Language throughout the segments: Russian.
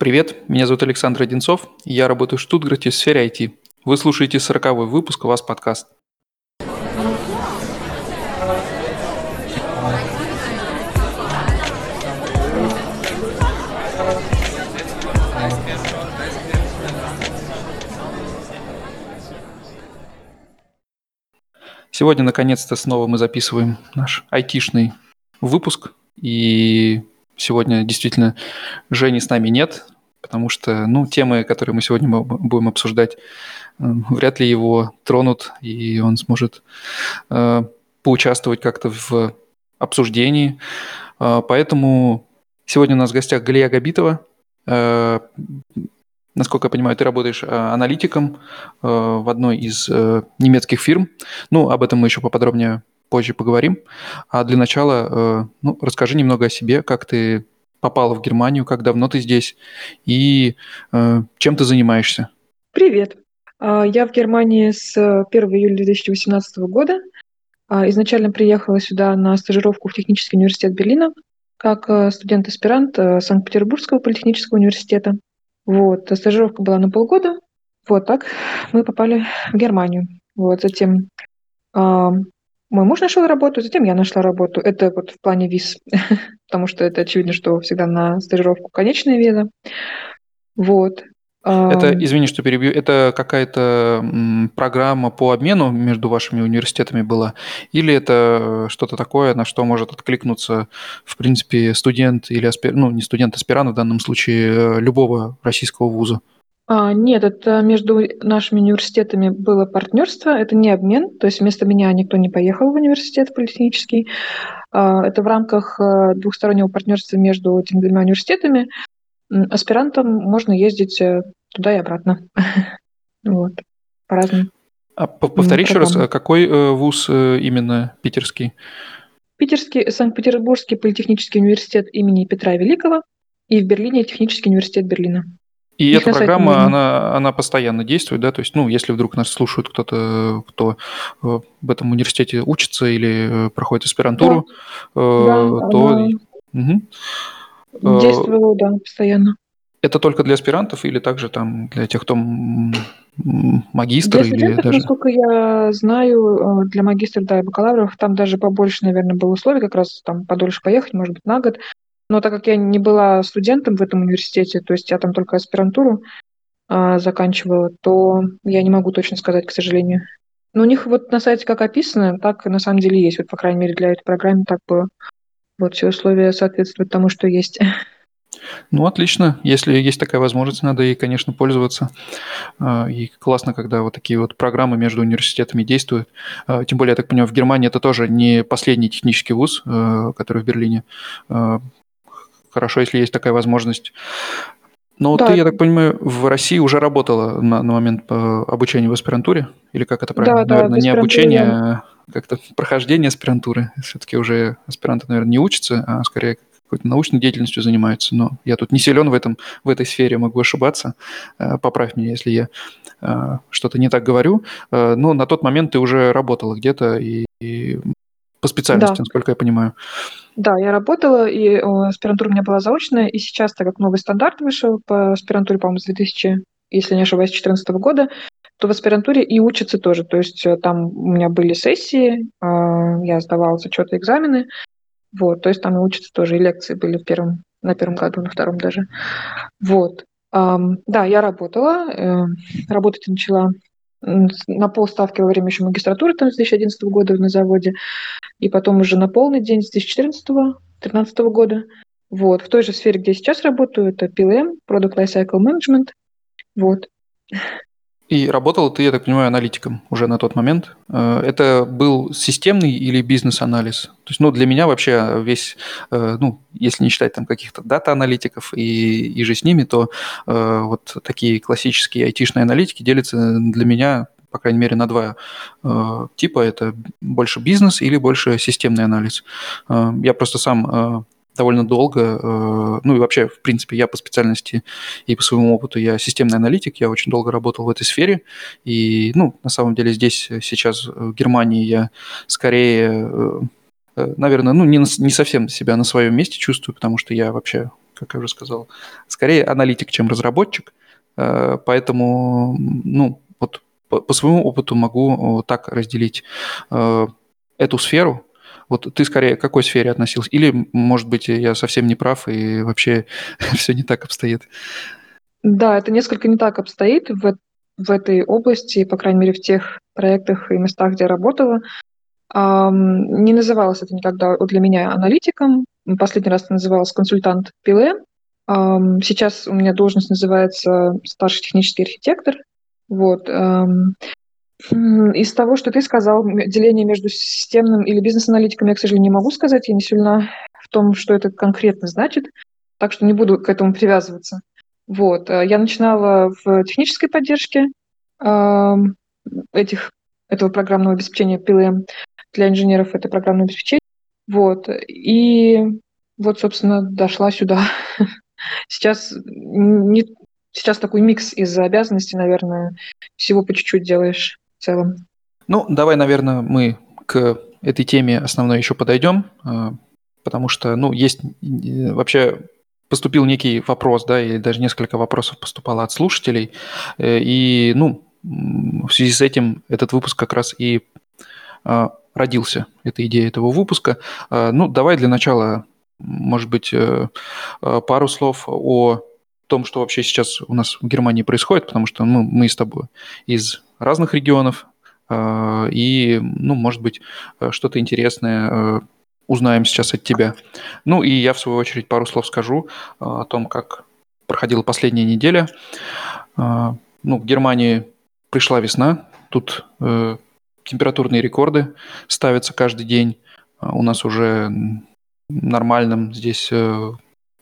Привет, меня зовут Александр Одинцов, я работаю в Штутгарте в сфере IT. Вы слушаете 40-й выпуск «У вас подкаст». Сегодня, наконец-то, снова мы записываем наш айтишный выпуск. И сегодня действительно Жени с нами нет, потому что, ну, темы, которые мы сегодня будем обсуждать, э, вряд ли его тронут, и он сможет э, поучаствовать как-то в обсуждении. Э, поэтому сегодня у нас в гостях Галия Габитова, э, насколько я понимаю, ты работаешь э, аналитиком э, в одной из э, немецких фирм. Ну, об этом мы еще поподробнее позже поговорим. А для начала, ну, расскажи немного о себе, как ты попала в Германию, как давно ты здесь и чем ты занимаешься. Привет. А, я в Германии с 1 июля 2018 года. А, изначально приехала сюда на стажировку в Технический университет Берлина как студент-аспирант Санкт-Петербургского политехнического университета. Вот, стажировка была на полгода. Вот так мы попали в Германию. Вот, затем а, мой муж нашел работу, затем я нашла работу. Это вот в плане виз, потому что это очевидно, что всегда на стажировку конечная виза. Вот. Это, извини, что перебью, это какая-то программа по обмену между вашими университетами была? Или это что-то такое, на что может откликнуться, в принципе, студент или аспир... ну, не студент, аспирант в данном случае, э, любого российского вуза? А, нет, это между нашими университетами было партнерство, это не обмен, то есть вместо меня никто не поехал в университет политехнический. А, это в рамках э, двухстороннего партнерства между этими двумя университетами аспирантам можно ездить э, туда и обратно. Вот, по-разному. А повтори еще раз, какой э, вуз э, именно питерский? Питерский, Санкт-Петербургский политехнический университет имени Петра Великого и в Берлине технический университет Берлина. И Их эта программа, она, она постоянно действует, да? То есть, ну, если вдруг нас слушают кто-то, кто в этом университете учится или проходит аспирантуру, да. то... Да, угу. Действовала, да, постоянно. Это только для аспирантов или также там для тех, кто магистр для или даже... насколько я знаю, э, для магистров, да, и бакалавров там даже побольше, наверное, было условий, как раз там подольше поехать, может быть, на год. Но так как я не была студентом в этом университете, то есть я там только аспирантуру а, заканчивала, то я не могу точно сказать, к сожалению. Но у них вот на сайте как описано, так на самом деле есть. Вот, по крайней мере, для этой программы так было. Вот все условия соответствуют тому, что есть. Ну, отлично. Если есть такая возможность, надо ей, конечно, пользоваться. А, и классно, когда вот такие вот программы между университетами действуют. А, тем более, я так понимаю, в Германии это тоже не последний технический вуз, а, который в Берлине. Хорошо, если есть такая возможность. Но да. ты, я так понимаю, в России уже работала на, на момент обучения в аспирантуре? Или как это правильно? Да, наверное, да, не обучение, а как-то прохождение аспирантуры. Все-таки уже аспиранты, наверное, не учатся, а скорее какой-то научной деятельностью занимаются, но я тут не силен в, этом, в этой сфере, могу ошибаться. Э, поправь меня, если я э, что-то не так говорю. Э, но на тот момент ты уже работала где-то и, и по специальности, да. насколько я понимаю. Да, я работала, и аспирантура у меня была заочная, и сейчас, так как новый стандарт вышел по аспирантуре, по-моему, с 2000, если не ошибаюсь, 2014 года, то в аспирантуре и учатся тоже. То есть там у меня были сессии, я сдавала зачеты, экзамены, вот, то есть там и учатся тоже, и лекции были в первом, на первом году, на втором даже. Вот. Да, я работала, э, работать начала на полставки во время еще магистратуры там, с 2011 года на заводе, и потом уже на полный день с 2014-2013 года. Вот, в той же сфере, где я сейчас работаю, это PLM, Product Lifecycle Management. Вот. И работал ты, я так понимаю, аналитиком уже на тот момент. Э, это был системный или бизнес-анализ? То есть, ну, для меня вообще весь, э, ну, если не считать там каких-то дата-аналитиков и, и же с ними, то э, вот такие классические айтишные аналитики делятся для меня по крайней мере, на два типа. Это больше бизнес или больше системный анализ. Я просто сам довольно долго. Э, ну и вообще, в принципе, я по специальности и по своему опыту, я системный аналитик, я очень долго работал в этой сфере. И, ну, на самом деле здесь сейчас, в Германии, я скорее, э, э, наверное, ну, не, не совсем себя на своем месте чувствую, потому что я вообще как я уже сказал, скорее аналитик, чем разработчик. Э, поэтому, ну, вот по, по своему опыту могу так разделить э, эту сферу. Вот ты скорее к какой сфере относился? Или, может быть, я совсем не прав и вообще все не так обстоит? Да, это несколько не так обстоит в, в этой области, по крайней мере, в тех проектах и местах, где я работала. Не называлось это никогда для меня аналитиком. Последний раз это называлось консультант Пиле. Сейчас у меня должность называется старший технический архитектор. Вот. Из того, что ты сказал, деление между системным или бизнес-аналитиком, я, к сожалению, не могу сказать. Я не сильна в том, что это конкретно значит, так что не буду к этому привязываться. Вот. Э, я начинала в технической поддержке этих, этого программного обеспечения PLM для инженеров это программное обеспечение. Вот. И вот, собственно, дошла сюда. Сейчас, не, сейчас такой микс из обязанностей, наверное, всего по чуть-чуть делаешь целом. Ну, давай, наверное, мы к этой теме основной еще подойдем, э, потому что, ну, есть э, вообще поступил некий вопрос, да, или даже несколько вопросов поступало от слушателей, э, и, ну, в связи с этим этот выпуск как раз и родился, эта идея этого выпуска. Ну, давай для начала, может быть, пару слов о том, что вообще сейчас у нас в Германии происходит, потому что ну, мы с тобой из разных регионов, и, ну, может быть, что-то интересное узнаем сейчас от тебя. Ну и я, в свою очередь, пару слов скажу э, о том, как проходила последняя неделя. Э, ну, в Германии пришла весна, тут э, температурные рекорды ставятся каждый день. У нас уже нормальным здесь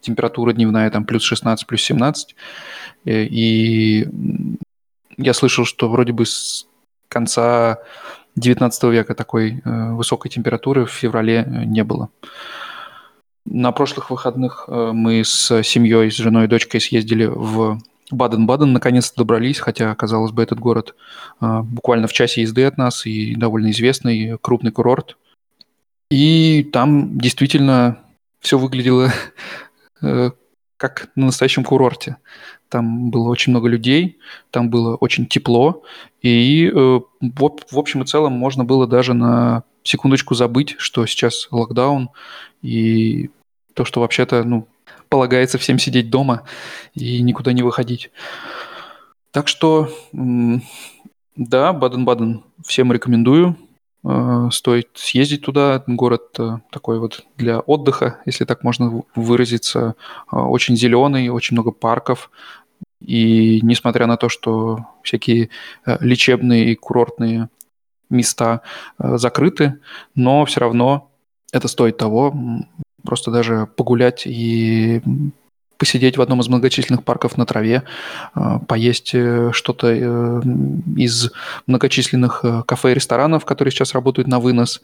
температура дневная там плюс 16, плюс 17. И я слышал, что вроде бы с конца 19 века такой э, высокой температуры в феврале э, не было. На прошлых выходных э, мы с семьей, с женой и дочкой съездили в Баден-Баден, наконец-то добрались, хотя, казалось бы, этот город буквально в часе езды от нас и довольно известный, крупный курорт. И там действительно все выглядело как на настоящем курорте. Там было очень много людей, там было очень тепло, и э, в, в общем и целом можно было даже на секундочку забыть, что сейчас локдаун, и то, что вообще-то, ну, полагается всем сидеть дома и никуда не выходить. Так что, да, Баден-Баден всем рекомендую. Э, стоит съездить туда. Город э, такой вот для отдыха, если так можно выразиться. Э, очень зеленый, очень много парков. И несмотря на то, что всякие лечебные и курортные места закрыты, но все равно это стоит того. Просто даже погулять и посидеть в одном из многочисленных парков на траве, а, поесть э, что-то э, из многочисленных э, кафе и ресторанов, которые сейчас работают на вынос.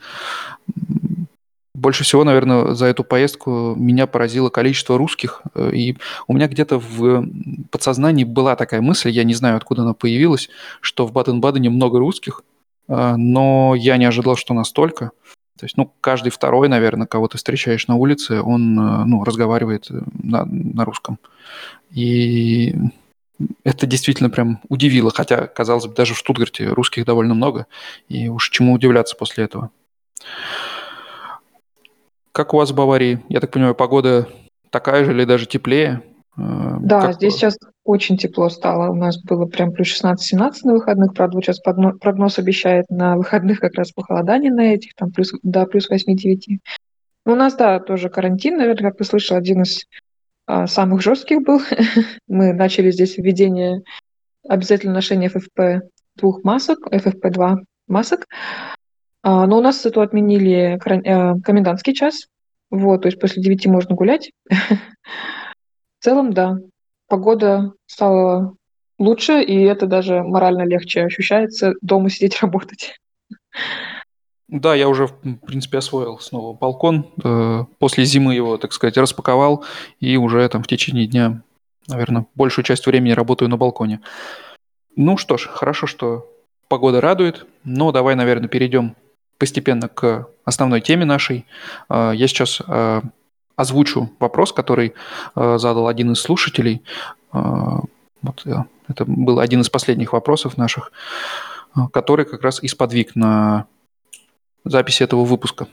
Больше всего, наверное, за эту поездку меня поразило количество русских. И у меня где-то в подсознании была такая мысль, я не знаю, откуда она появилась, что в Баден-Бадене много русских, но я не ожидал, что настолько. То есть, ну, каждый второй, наверное, кого ты встречаешь на улице, он, э, ну, разговаривает э, на, на русском. И это действительно прям удивило, хотя, казалось бы, даже в Штутгарте русских довольно много, и уж чему удивляться после этого. Как у вас в Баварии? Я так понимаю, погода такая же или даже теплее? Э, да, как... здесь сейчас очень тепло стало. У нас было прям плюс 16-17 на выходных. Правда, вот сейчас прогноз обещает на выходных как раз похолодание на этих, там плюс, да, плюс 8-9. У нас, да, тоже карантин, наверное, как ты слышал, один из а, самых жестких был. Мы начали здесь введение обязательно ношения FFP двух масок, FFP2 масок. А, но у нас это отменили э, комендантский час. Вот, то есть после 9 можно гулять. В целом, да, погода стала лучше, и это даже морально легче ощущается дома сидеть работать. Да, я уже, в принципе, освоил снова балкон. Э, после зимы его, так сказать, распаковал, и уже там в течение дня, наверное, большую часть времени работаю на балконе. Ну что ж, хорошо, что погода радует, но давай, наверное, перейдем постепенно к основной теме нашей. Э, я сейчас э, озвучу вопрос, который задал один из слушателей. Вот, это был один из последних вопросов наших, который как раз и сподвиг на запись этого выпуска.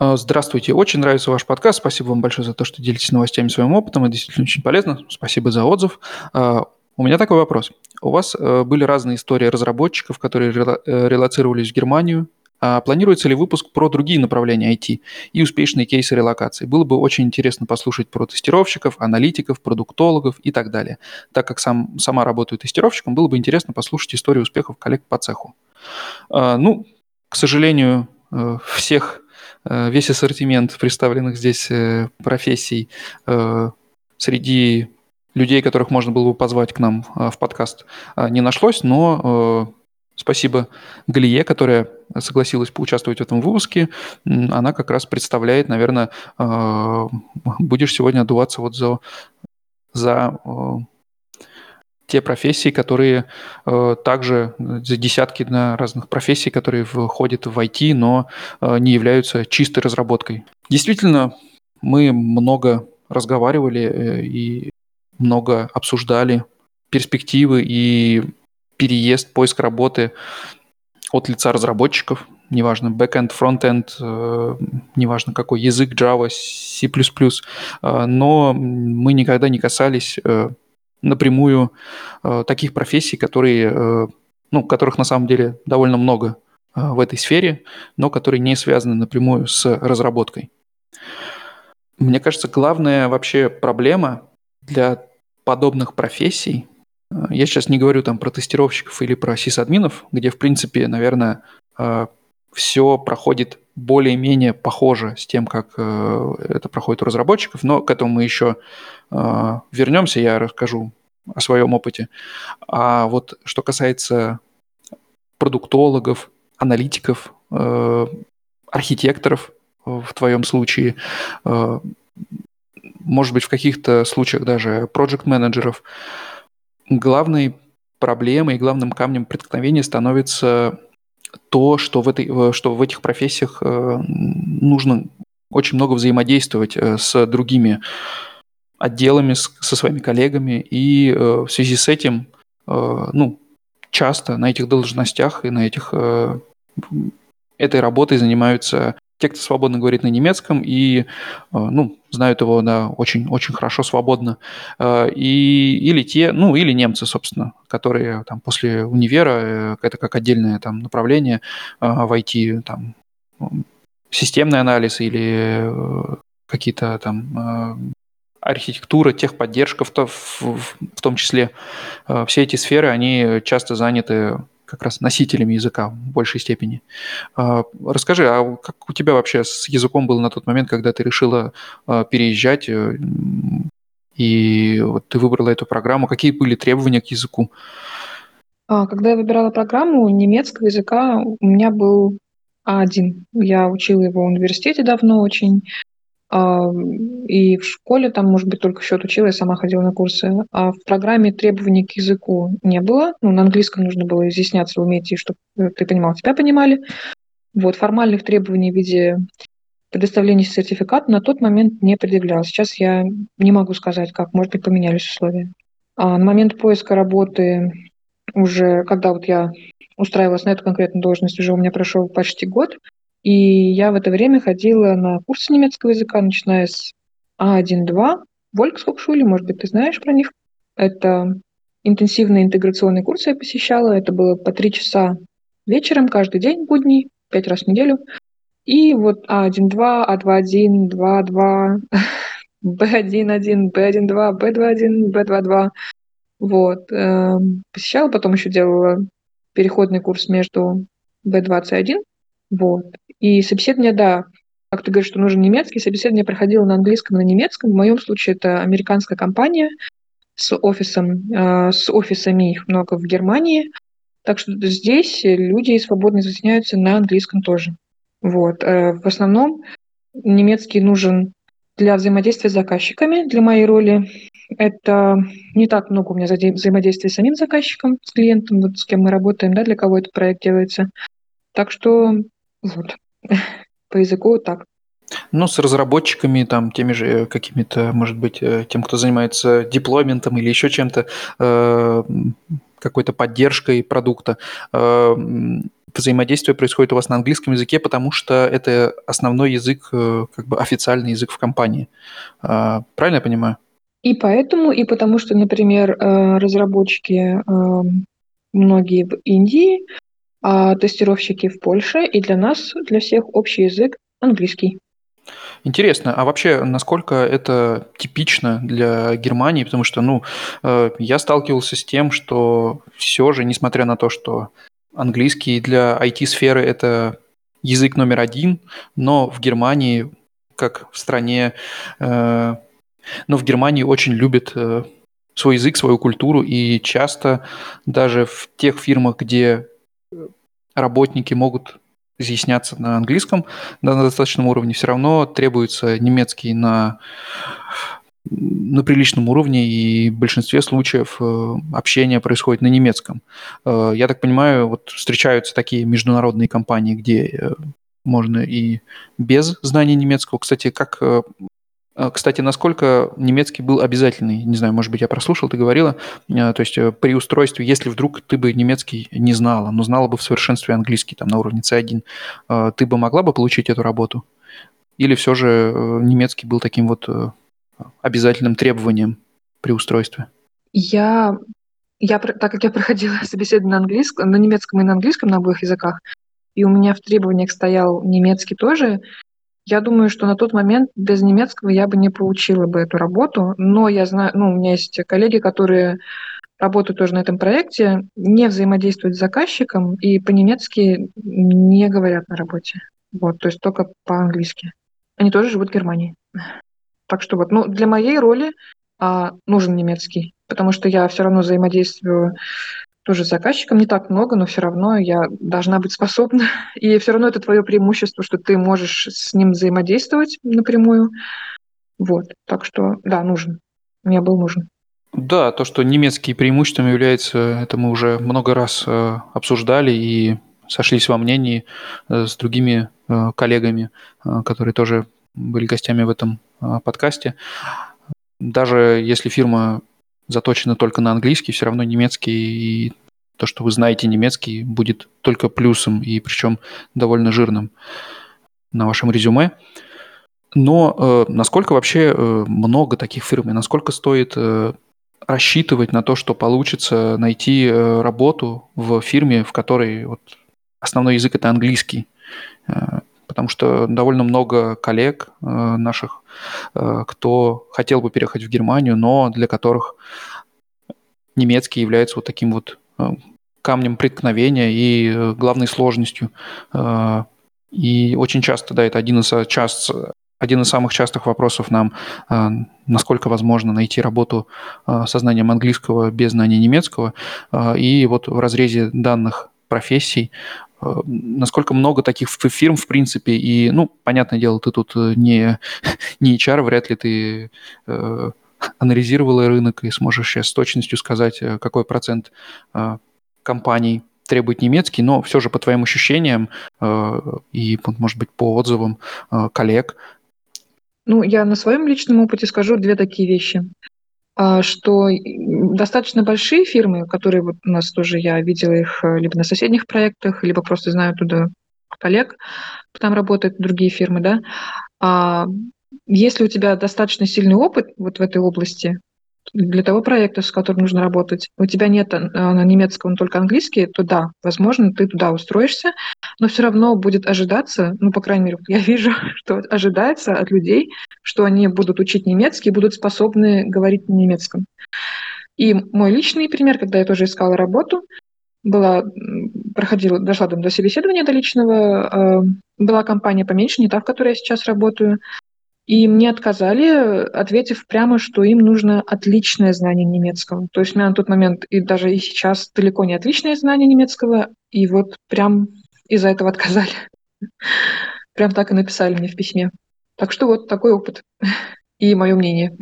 Здравствуйте, очень нравится ваш подкаст. Спасибо вам большое за то, что делитесь новостями своим опытом. Это действительно очень полезно. Спасибо за отзыв. У меня такой вопрос. У вас э, были разные истории разработчиков, которые э, релацировались в Германию. А планируется ли выпуск про другие направления IT и успешные кейсы релокации? Было бы очень интересно послушать про тестировщиков, аналитиков, продуктологов и так далее. Так как сам, сама работаю тестировщиком, было бы интересно послушать историю успехов коллег по цеху. А, ну, к сожалению, э, всех, весь ассортимент представленных здесь профессий среди людей, которых можно было бы позвать к нам в подкаст, не нашлось, но э, спасибо Галие, которая согласилась поучаствовать в этом выпуске. Она как раз представляет, наверное, э, будешь сегодня отдуваться вот за, за э, те профессии, которые также за десятки на разных профессий, которые входят в IT, но не являются чистой разработкой. Действительно, мы много разговаривали и много обсуждали перспективы и переезд, поиск работы от лица разработчиков, неважно, backend, frontend, э, неважно какой язык, Java, C++, э, но мы никогда не касались э, напрямую таких профессий, которые, ну, которых на самом деле довольно много в этой сфере, но которые не связаны напрямую с разработкой. Мне кажется, главная вообще проблема для подобных профессий, я сейчас не говорю там про тестировщиков или про сисадминов, где, в принципе, наверное, э, все проходит более-менее похоже с тем, как э, это проходит у разработчиков, но к этому мы еще вернемся, я расскажу о своем опыте. А вот что касается продуктологов, аналитиков, архитекторов в твоем случае, может быть, в каких-то случаях даже проект-менеджеров, главной проблемой и главным камнем преткновения становится то, что в, этой, что в этих профессиях э, нужно очень много взаимодействовать э, с другими отделами, со своими коллегами, и э, в связи с этим, ну, часто на этих должностях и на этих этой работой занимаются те, кто свободно говорит на немецком и, ну, знают его да, очень, очень хорошо, свободно. Э, и, или те, ну, или немцы, собственно, которые там после универа, э, это как отдельное там направление э, в IT, там, системный анализ или какие-то там архитектура, техподдержка в, в, в том числе. Все эти сферы, они часто заняты как раз носителями языка в большей степени. А, расскажи, а как у тебя вообще с языком было на тот момент, когда ты решила а, переезжать, э, и вот ты выбрала эту программу? Какие были требования к языку? А, когда я выбирала программу немецкого языка, у меня был А1. Я учила его в университете давно очень. И в школе там, может быть, только счет учила, я сама ходила на курсы. А в программе требований к языку не было. Ну, на английском нужно было изъясняться, уметь, и чтобы ты понимал, тебя понимали. Вот, формальных требований в виде предоставления сертификата на тот момент не предъявлял. Сейчас я не могу сказать, как, может быть, поменялись условия. А на момент поиска работы уже, когда вот я устраивалась на эту конкретную должность, уже у меня прошел почти год, и я в это время ходила на курсы немецкого языка, начиная с А1-2, Волькскокшуле, может быть, ты знаешь про них. Это интенсивные интеграционные курсы я посещала. Это было по три часа вечером каждый день, будний, пять раз в неделю. И вот А1-2, А2-1, 2-2, Б1-1, Б1-2, Б2-1, Б2-2. Вот. Эм, посещала, потом еще делала переходный курс между B2 и C1. Вот. И собеседование, да, как ты говоришь, что нужен немецкий, собеседование проходило на английском на немецком. В моем случае это американская компания с офисом, э, с офисами их много в Германии. Так что здесь люди свободно изъясняются на английском тоже. Вот. Э, в основном немецкий нужен для взаимодействия с заказчиками, для моей роли. Это не так много у меня взаимодействия с самим заказчиком, с клиентом, вот с кем мы работаем, да, для кого этот проект делается. Так что вот. По языку так. Ну, с разработчиками, там, теми же какими-то, может быть, э, тем, кто занимается деплойментом или еще чем-то, э, какой-то поддержкой продукта. Э, взаимодействие происходит у вас на английском языке, потому что это основной язык, как бы официальный язык в компании. Правильно я понимаю? И поэтому, и потому что, например, разработчики многие в Индии, а тестировщики в Польше, и для нас, для всех общий язык английский. Интересно, а вообще, насколько это типично для Германии? Потому что, ну, э, я сталкивался с тем, что все же, несмотря на то, что английский для IT-сферы это язык номер один, но в Германии, как в стране, э, но в Германии очень любят э, свой язык, свою культуру, и часто даже в тех фирмах, где работники могут изъясняться на английском на достаточном уровне, все равно требуется немецкий на на приличном уровне, и в большинстве случаев э, общение происходит на немецком. Э, я так понимаю, вот встречаются такие международные компании, где э, можно и без знания немецкого. Кстати, как кстати, насколько немецкий был обязательный? Не знаю, может быть, я прослушал, ты говорила. А, то есть э, при устройстве, если вдруг ты бы немецкий не знала, но знала бы в совершенстве английский там на уровне C1, а, ты бы могла бы получить эту работу? Или все же э, немецкий был таким вот э, обязательным требованием при устройстве? Я, я так как я проходила собеседование на английском, на немецком и на английском на обоих языках, и у меня в требованиях стоял немецкий тоже, я думаю, что на тот момент без немецкого я бы не получила бы эту работу, но я знаю, ну, у меня есть коллеги, которые работают тоже на этом проекте, не взаимодействуют с заказчиком и по-немецки не говорят на работе. Вот, то есть только по-английски. Они тоже живут в Германии. Так что вот, ну, для моей роли а, нужен немецкий, потому что я все равно взаимодействую тоже с заказчиком не так много, но все равно я должна быть способна. И все равно это твое преимущество, что ты можешь с ним взаимодействовать напрямую. Вот. Так что, да, нужен. Мне был нужен. Да, то, что немецкий преимуществом является, это мы уже много раз э, обсуждали и сошлись во мнении э, с другими э, коллегами, которые тоже были гостями в этом подкасте. Даже если фирма заточена только на английский, все равно немецкий и то, что вы знаете немецкий, будет только плюсом, и причем довольно жирным на вашем резюме. Но э, насколько вообще э, много таких фирм, и насколько стоит э, рассчитывать на то, что получится найти э, работу в фирме, в которой вот, основной язык это английский? Э, потому что довольно много коллег э, наших, э, кто хотел бы переехать в Германию, но для которых немецкий является вот таким вот э, камнем преткновения и главной сложностью. И очень часто, да, это один из, част, один из самых частых вопросов нам, насколько возможно найти работу со знанием английского без знания немецкого. И вот в разрезе данных профессий Э, насколько много таких фирм, в принципе, и, ну, понятное дело, ты тут э, не, не HR, вряд ли ты э, анализировала рынок и сможешь сейчас с точностью сказать, э, какой процент э, компаний требует немецкий, но все же по твоим ощущениям э, и, может быть, по отзывам э, коллег. Ну, я на своем личном опыте скажу две такие вещи. А, что достаточно большие фирмы, которые вот у нас тоже, я видела их э, либо на соседних проектах, либо просто знаю туда коллег, там работают другие фирмы, да, а если у тебя достаточно сильный опыт вот в этой области, для того проекта, с которым нужно работать, у тебя нет э, на немецком только английский, то да, возможно, ты туда устроишься, но все равно будет ожидаться, ну, по крайней мере, я вижу, что ожидается от людей, что они будут учить немецкий, будут способны говорить на немецком. И мой личный пример, когда я тоже искала работу, была, проходила, дошла до собеседования до личного, э, была компания поменьше, не та, в которой я сейчас работаю, и мне отказали, ответив прямо, что им нужно отличное знание немецкого. То есть у меня на тот момент и даже и сейчас далеко не отличное знание немецкого, и вот прям из-за этого отказали. Прям так и написали мне в письме. Так что вот такой опыт и мое мнение.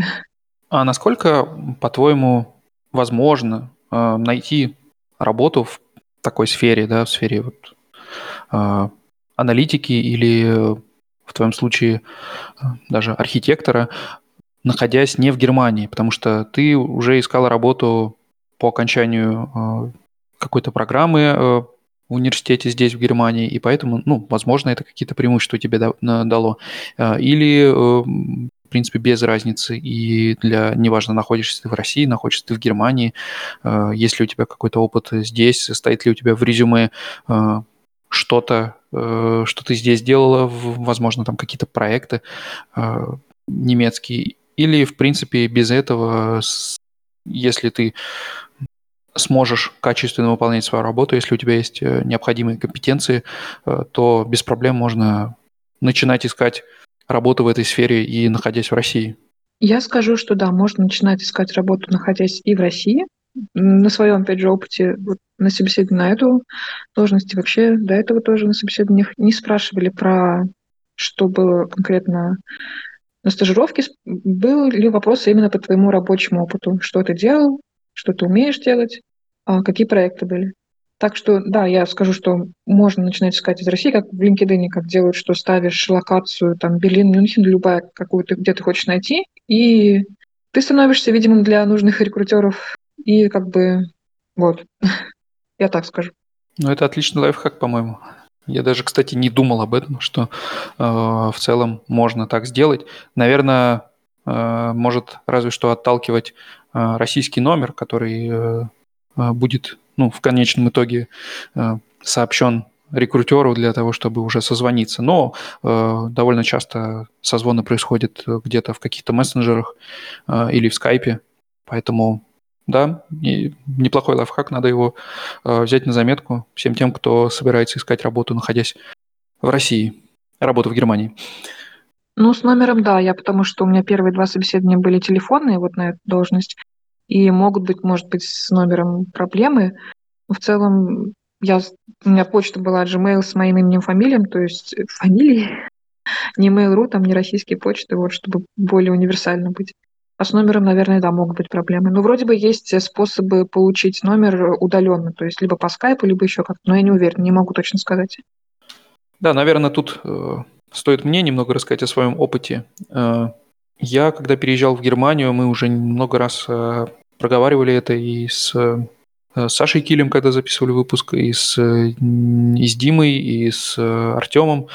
А насколько, по-твоему, возможно э, найти работу в такой сфере, да, в сфере вот, э, аналитики или в твоем случае даже архитектора, находясь не в Германии, потому что ты уже искала работу по окончанию какой-то программы в университете здесь, в Германии, и поэтому, ну, возможно, это какие-то преимущества тебе дало. Или, в принципе, без разницы, и для, неважно, находишься ты в России, находишься ты в Германии, есть ли у тебя какой-то опыт здесь, стоит ли у тебя в резюме что-то, что ты здесь делала, возможно, там какие-то проекты немецкие, или, в принципе, без этого, если ты сможешь качественно выполнять свою работу, если у тебя есть э, необходимые компетенции, э, то без проблем можно начинать искать работу в этой сфере и находясь в России. Я скажу, что да, можно начинать искать работу, находясь и в России. На своем, опять же, опыте вот, на собеседовании на эту должность. И вообще до этого тоже на собеседованиях не спрашивали про что было конкретно на стажировке. Был ли вопрос именно по твоему рабочему опыту? Что ты делал, что ты умеешь делать, а какие проекты были? Так что, да, я скажу, что можно начинать искать из России, как в LinkedIn, как делают, что ставишь локацию, там, Берлин, Мюнхен, любая, какую ты, где ты хочешь найти, и ты становишься видимым для нужных рекрутеров, и как бы, вот, я так скажу. Ну, это отличный лайфхак, по-моему. Я даже, кстати, не думал об этом, что э, в целом можно так сделать. Наверное, э, может разве что отталкивать э, российский номер, который э, э, будет ну, в конечном итоге э, сообщен рекрутеру для того, чтобы уже созвониться. Но э, довольно часто созвоны происходят где-то в каких-то мессенджерах э, или в скайпе, поэтому да, и неплохой лайфхак, надо его э, взять на заметку всем тем, кто собирается искать работу, находясь в России, работу в Германии. Ну, с номером, да, я потому что у меня первые два собеседования были телефонные вот на эту должность, и могут быть, может быть, с номером проблемы. В целом, я, у меня почта была Gmail с моим именем, фамилием, то есть фамилией, не Mail.ru, там не российские почты, вот, чтобы более универсально быть. А с номером, наверное, да, могут быть проблемы. Но вроде бы есть способы получить номер удаленно, то есть либо по скайпу, либо еще как-то. Но я не уверена, не могу точно сказать. Да, наверное, тут э, стоит мне немного рассказать о своем опыте. Э, я, когда переезжал в Германию, мы уже много раз э, проговаривали это и с э, Сашей Килем, когда записывали выпуск, и с, и с Димой, и с э, Артемом,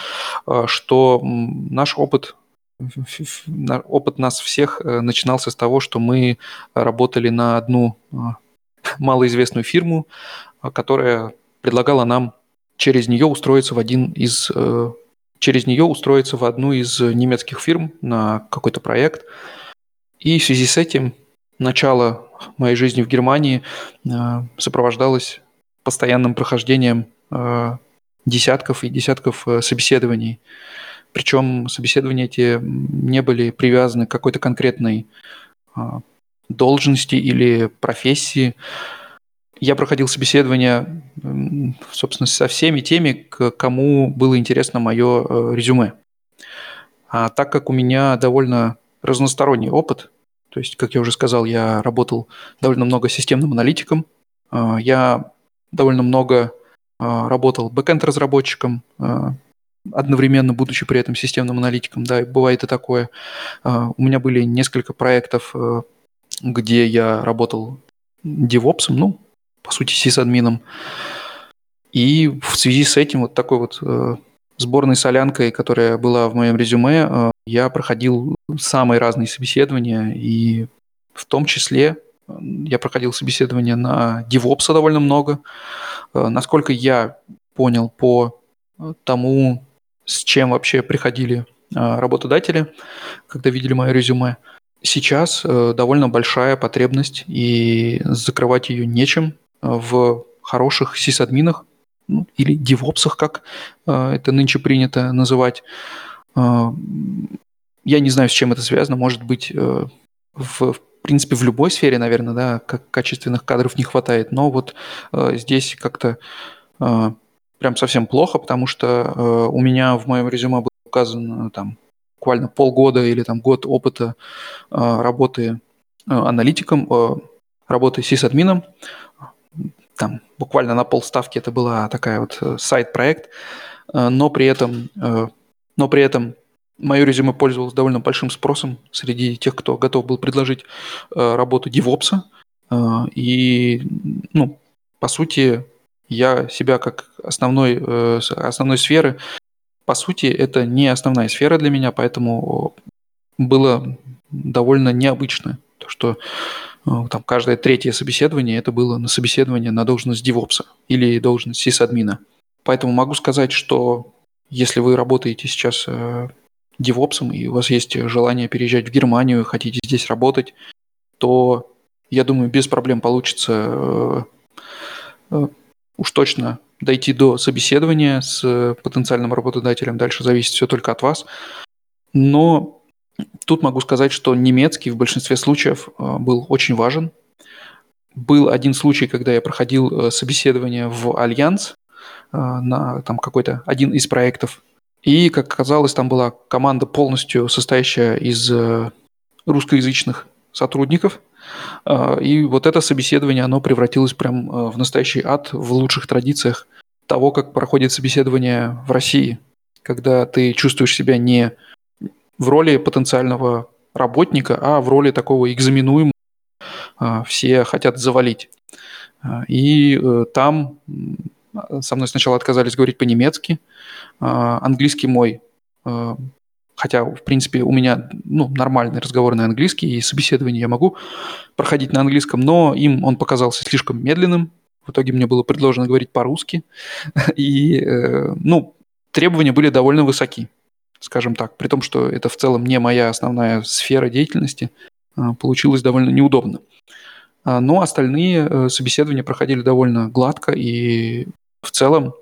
э, что наш опыт опыт нас всех э, начинался с того, что мы работали на одну а, малоизвестную фирму, а, которая предлагала нам через нее устроиться в один из э, через нее устроиться в одну из немецких фирм на какой-то проект. И в связи с этим начало моей жизни в Германии э, сопровождалось постоянным прохождением десятков и десятков собеседований. Причем собеседования эти не были привязаны к какой-то конкретной а, должности или профессии. Я проходил собеседование, собственно, со всеми теми, к кому было интересно мое э, резюме. А так как у меня довольно разносторонний опыт, то есть, как я уже сказал, я работал довольно много системным аналитиком, а, я довольно много а, работал бэкэнд-разработчиком, одновременно будучи при этом системным аналитиком, да, бывает и такое. А, у меня были несколько проектов, э, где я работал девопсом, ну, по сути, сисадмином. И в связи с этим вот такой вот э, сборной солянкой, которая была в моем резюме, э, я проходил самые разные собеседования, и в том числе я проходил собеседования на DevOps довольно много. Насколько я понял по тому, с чем вообще приходили а, работодатели, когда видели мое резюме. Сейчас э, довольно большая потребность, и закрывать ее нечем в хороших сисадминах ну, или девопсах, как э, это нынче принято называть. Э, я не знаю, с чем это связано. Может быть, в, в принципе, в любой сфере, наверное, да, как качественных кадров не хватает. Но вот здесь как-то прям совсем плохо, потому что э, у меня в моем резюме было указано там буквально полгода или там год опыта э, работы э, аналитиком, э, работы сисадмином. Там буквально на полставки это была такая вот э, сайт-проект, э, но при этом, э, но при этом Мое резюме пользовалось довольно большим спросом среди тех, кто готов был предложить э, работу девопса. Э, и, ну, по сути, я себя как основной, э, основной сферы, по сути, это не основная сфера для меня, поэтому было довольно необычно, то, что э, там каждое третье собеседование это было на собеседование на должность девопса или должность сисадмина. Поэтому могу сказать, что если вы работаете сейчас э, девопсом и у вас есть желание переезжать в Германию, хотите здесь работать, то я думаю, без проблем получится э, уж точно дойти до собеседования с потенциальным работодателем. Дальше зависит все только от вас. Но тут могу сказать, что немецкий в большинстве случаев э, был очень важен. Был один случай, когда я проходил э, собеседование в Альянс э, на там какой-то один из проектов. И, как оказалось, там была команда полностью состоящая из русскоязычных сотрудников – и вот это собеседование, оно превратилось прям а, в настоящий ад в лучших традициях того, как проходит собеседование в России, когда ты чувствуешь себя не в роли потенциального работника, а в роли такого экзаменуемого. А, все хотят завалить. И э, там со мной сначала отказались говорить по-немецки. Английский мой хотя, в принципе, у меня ну, нормальный разговор на английский, и собеседование я могу проходить на английском, но им он показался слишком медленным. В итоге мне было предложено говорить по-русски. И, э, ну, требования были довольно высоки, скажем так. При том, что это в целом не моя основная сфера деятельности, э, получилось довольно неудобно. А, но остальные э, собеседования проходили довольно гладко, и в целом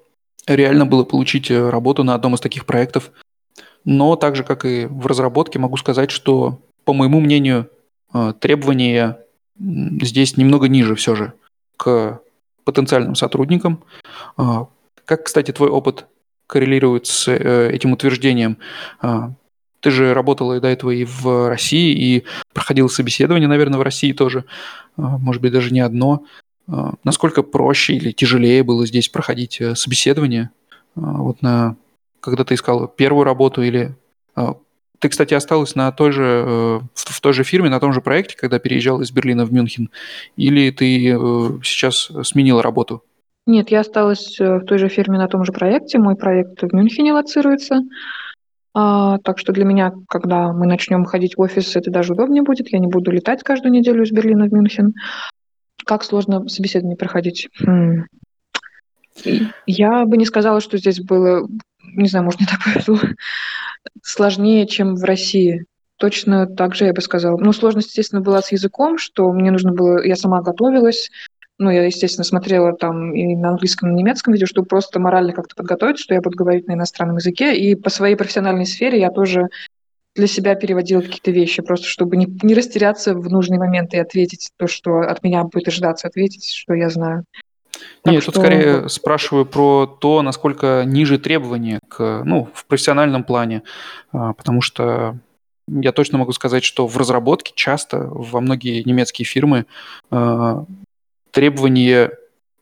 реально было получить э, работу на одном из таких проектов – но так же, как и в разработке, могу сказать, что, по моему мнению, э, требования здесь немного ниже все же к потенциальным сотрудникам. А, как, кстати, твой опыт коррелирует с э, этим утверждением? Ты же работала до этого и в России, и проходила собеседование, наверное, в России тоже, может быть, даже не одно. Насколько проще или тяжелее было здесь проходить э, собеседование вот на когда ты искал первую работу или... А, ты, кстати, осталась на той же, э, в той же фирме, на том же проекте, когда переезжал из Берлина в Мюнхен? Или ты э, сейчас сменила работу? Нет, я осталась э, в той же фирме на том же проекте. Мой проект в Мюнхене лоцируется. А, так что для меня, когда мы начнем ходить в офис, это даже удобнее будет. Я не буду летать каждую неделю из Берлина в Мюнхен. Как сложно собеседование проходить? Хм. Я бы не сказала, что здесь было не знаю, может, не так повезло, сложнее, чем в России. Точно так же я бы сказала. Ну, сложность, естественно, была с языком, что мне нужно было, я сама готовилась, ну, я, естественно, смотрела там и на английском, и на немецком видео, чтобы просто морально как-то подготовить, что я буду говорить на иностранном языке. И по своей профессиональной сфере я тоже для себя переводила какие-то вещи, просто чтобы не, не растеряться в нужный момент и ответить то, что от меня будет ожидаться ответить, что я знаю. Так Нет, что... тут скорее спрашиваю про то, насколько ниже требования к, ну, в профессиональном плане, а, потому что я точно могу сказать, что в разработке часто во многие немецкие фирмы а, требования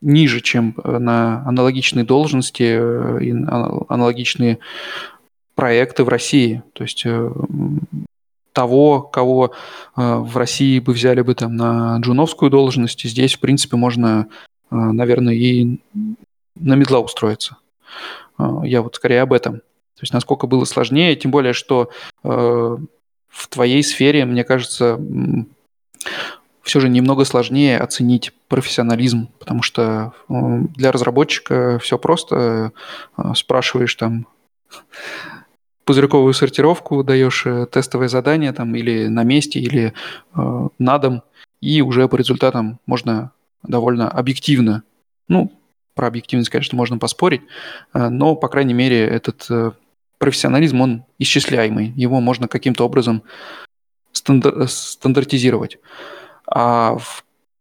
ниже, чем на аналогичные должности э, и аналогичные проекты в России. То есть э, того, кого э, в России бы взяли бы там на джуновскую должность, здесь, в принципе, можно наверное, и на медла устроиться. А, я вот скорее об этом. То есть насколько было сложнее, тем более, что э, в твоей сфере, мне кажется, все же немного сложнее оценить профессионализм, потому что э, для разработчика все просто. Э, спрашиваешь там пузырьковую сортировку, даешь тестовое задание там или на месте, или э, на дом, и уже по результатам можно довольно объективно. Ну, про объективность, конечно, можно поспорить, э, но, по крайней мере, этот э, профессионализм, он исчисляемый. Его можно каким-то образом стандар- стандартизировать. А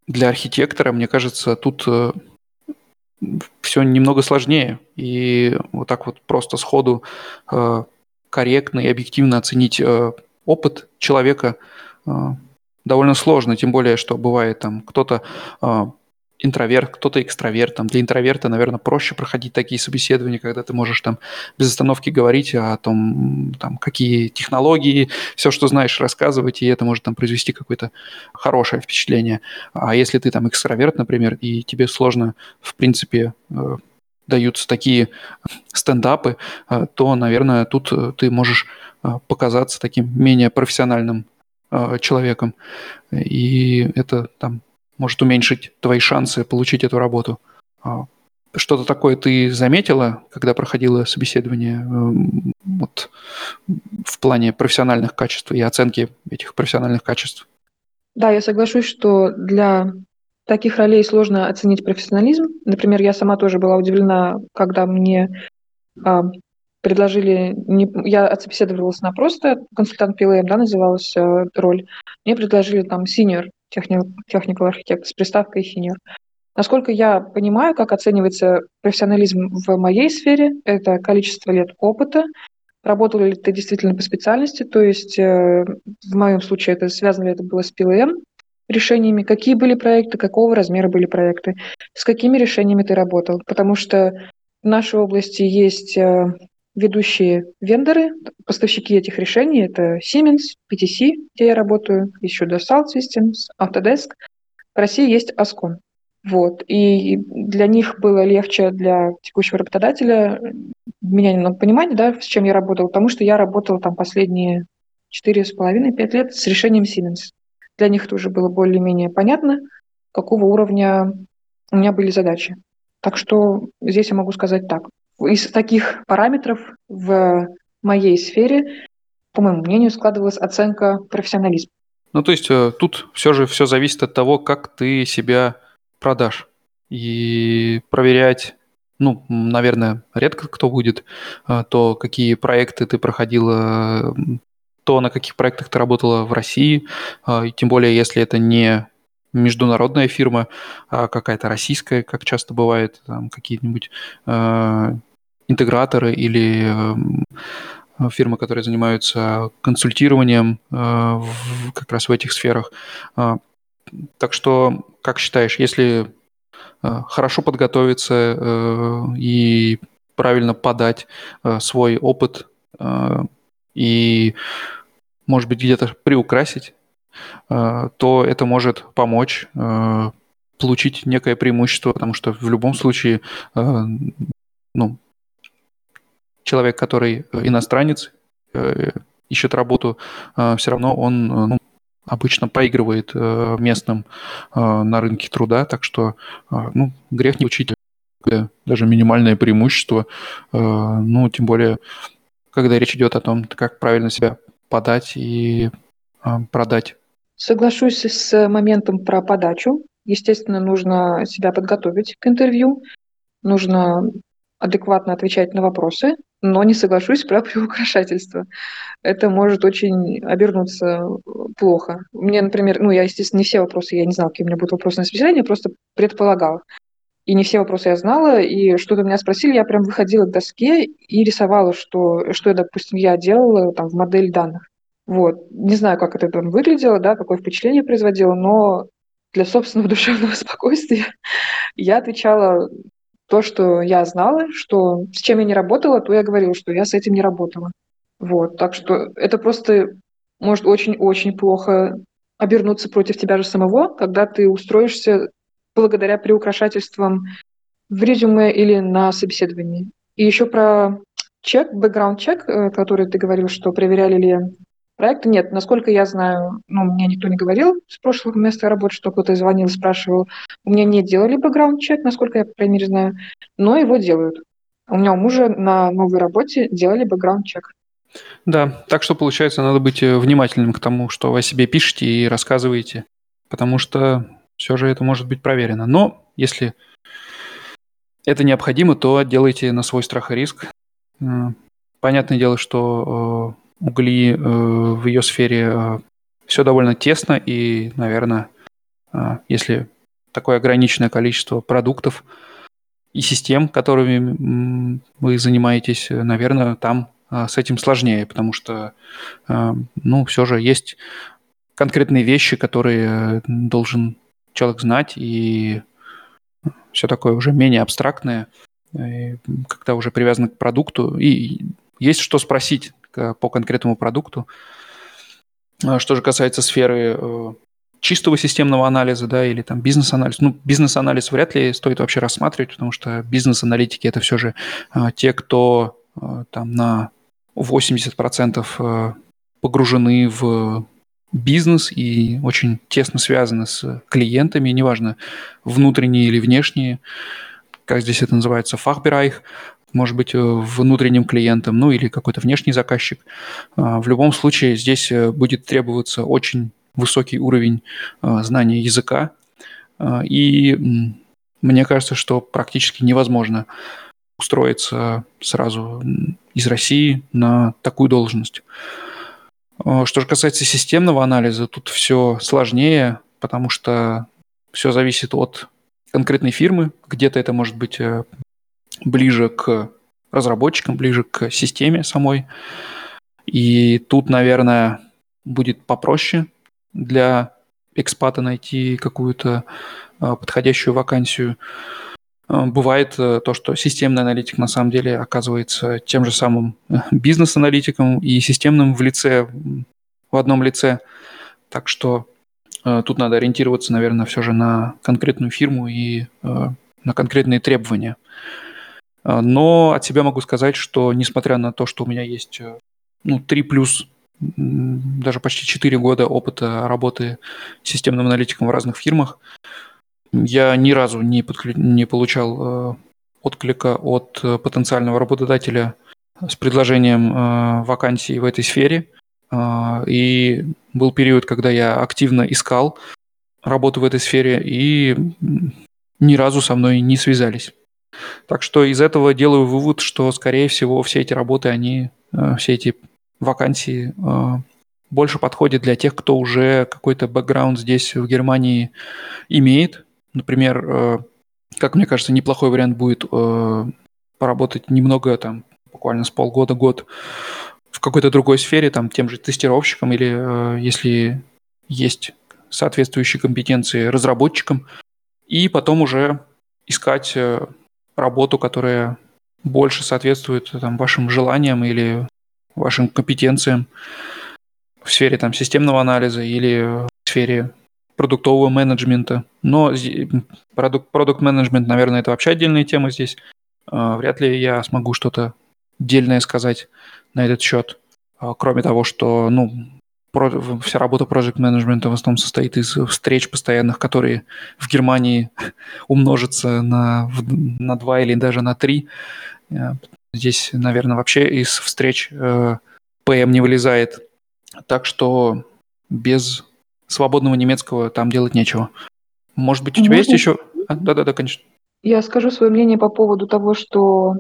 для архитектора, мне кажется, тут э, все немного сложнее. И вот так вот просто сходу корректно и объективно оценить опыт человека довольно сложно, тем более, что бывает там кто-то э, интроверт, кто-то экстраверт. Там, для интроверта, наверное, проще проходить такие собеседования, когда ты можешь там без остановки говорить о том, там, какие технологии, все, что знаешь, рассказывать, и это может там произвести какое-то хорошее впечатление. А если ты там экстраверт, например, и тебе сложно, в принципе, э, даются такие стендапы, э, то, наверное, тут э, ты можешь показаться таким менее профессиональным человеком. И это там может уменьшить твои шансы получить эту работу. А, что-то такое ты заметила, когда проходила собеседование эм, вот, в плане профессиональных качеств и оценки этих профессиональных качеств? Да, я соглашусь, что для таких ролей сложно оценить профессионализм. Например, я сама тоже была удивлена, когда мне а, предложили, не, я отсобеседовалась на просто консультант PLM, да, называлась а, роль. Мне предложили там senior technical architect с приставкой senior. Насколько я понимаю, как оценивается профессионализм в моей сфере, это количество лет опыта, работал ли ты действительно по специальности, то есть э, в моем случае это связано ли это было с PLM решениями, какие были проекты, какого размера были проекты, с какими решениями ты работал, потому что в нашей области есть э, ведущие вендоры, поставщики этих решений. Это Siemens, PTC, где я работаю, еще Dassault Systems, Autodesk. В России есть Ascon. Вот. И для них было легче, для текущего работодателя, меня немного понимать, да, с чем я работала, потому что я работала там последние четыре с половиной, пять лет с решением Siemens. Для них это уже было более-менее понятно, какого уровня у меня были задачи. Так что здесь я могу сказать так из таких параметров в моей сфере, по моему мнению, складывалась оценка профессионализма. Ну, то есть э, тут все же все зависит от того, как ты себя продашь. И проверять, ну, наверное, редко кто будет, э, то какие проекты ты проходила, то на каких проектах ты работала в России, э, и тем более, если это не международная фирма, а какая-то российская, как часто бывает, там какие-нибудь интеграторы или эм, фирмы, которые занимаются консультированием э, как раз в этих сферах. А, так что, как считаешь, если э, хорошо подготовиться э, и правильно подать свой опыт и, может быть, где-то приукрасить, то это может помочь получить некое преимущество, потому что в любом случае ну, человек, который э, иностранец, э, ищет работу, э, все равно он ну, обычно проигрывает местным на рынке труда, так что ну, грех не учить даже минимальное преимущество, ну, тем более, когда речь идет о том, как правильно себя подать и продать. Соглашусь с моментом про подачу. Естественно, нужно себя подготовить к интервью, нужно адекватно отвечать на вопросы, но не соглашусь про приукрашательство. Это может очень обернуться плохо. Мне, например, ну, я, естественно, не все вопросы, я не знала, какие у меня будут вопросы на собеседование, просто предполагала. И не все вопросы я знала, и что-то меня спросили, я прям выходила к доске и рисовала, что, что, допустим, я делала там в модели данных. Вот. Не знаю, как это там выглядело, да, какое впечатление производило, но для собственного душевного спокойствия я отвечала то, что я знала, что с чем я не работала, то я говорила, что я с этим не работала. Вот, так что это просто может очень-очень плохо обернуться против тебя же самого, когда ты устроишься благодаря приукрашательствам в резюме или на собеседовании. И еще про чек, бэкграунд-чек, э, который ты говорил, что проверяли ли проекта нет. Насколько я знаю, ну, мне никто не говорил с прошлого места работы, что кто-то звонил спрашивал. У меня не делали бэкграунд-чек, насколько я, по крайней мере, знаю, но его делают. У меня у мужа на новой работе делали бэкграунд-чек. Да, так что, получается, надо быть э, внимательным к тому, что вы о себе пишете и рассказываете, потому что все же это может быть проверено. Но если это необходимо, то делайте на свой страх и риск. Понятное дело, что э, угли э, в ее сфере э, все довольно тесно, и, наверное, э, если такое ограниченное количество продуктов и систем, которыми вы занимаетесь, наверное, там с этим сложнее, потому что, ну, все же есть конкретные вещи, которые должен человек знать, и все такое уже менее абстрактное, когда уже привязано к продукту, и есть что спросить по конкретному продукту. А что же касается сферы э, чистого системного анализа, да, или там бизнес-анализ. Ну, бизнес-анализ вряд ли стоит вообще рассматривать, потому что бизнес-аналитики это все же а, те, кто а, там на 80% а, погружены в бизнес и очень тесно связаны с клиентами, неважно, внутренние или внешние, как здесь это называется, фахберайх, может быть, внутренним клиентом, ну или какой-то внешний заказчик. В любом случае здесь э, будет требоваться очень высокий уровень э, знания языка. Э, и мне кажется, что практически невозможно устроиться сразу из России на такую должность. Э, что же касается системного анализа, тут все сложнее, потому что все зависит от конкретной фирмы. Где-то это может быть ближе к разработчикам, ближе к системе самой. И тут, наверное, будет попроще для экспата найти какую-то а, подходящую вакансию. А, бывает э, то, что системный аналитик на самом деле оказывается тем же самым э, бизнес-аналитиком и системным в лице, в одном лице. Так что э, тут надо ориентироваться, наверное, все же на конкретную фирму и на конкретные требования. Но от себя могу сказать, что несмотря на то, что у меня есть ну, 3 плюс даже почти 4 года опыта работы системным аналитиком в разных фирмах. Я ни разу не, подклю... не получал э, отклика от э, потенциального работодателя с предложением э, вакансий в этой сфере. Э, и был период, когда я активно искал работу в этой сфере, и ни разу со мной не связались. Так что из этого делаю вывод, что, скорее всего, все эти работы, они, э, все эти вакансии э, больше подходит для тех, кто уже какой-то бэкграунд здесь в Германии имеет. Например, э, как мне кажется, неплохой вариант будет поработать немного, там, буквально с полгода, год в какой-то другой сфере, там, тем же тестировщиком или, если есть соответствующие компетенции, разработчиком, и потом уже искать работу, которая больше соответствует там, вашим желаниям или вашим компетенциям в сфере там, системного анализа или в сфере продуктового менеджмента. Но продукт, продукт менеджмент, наверное, это вообще отдельная тема здесь. А, вряд ли я смогу что-то дельное сказать на этот счет. А, кроме того, что ну, вся работа проект менеджмента в основном состоит из встреч постоянных, которые в Германии умножатся на, на 2 или даже на 3. Здесь, наверное, вообще из встреч э, ПМ не вылезает. Так что без свободного немецкого там делать нечего. Может быть, у тебя Можно? есть еще... А, да-да-да, конечно. Я скажу свое мнение по поводу того, что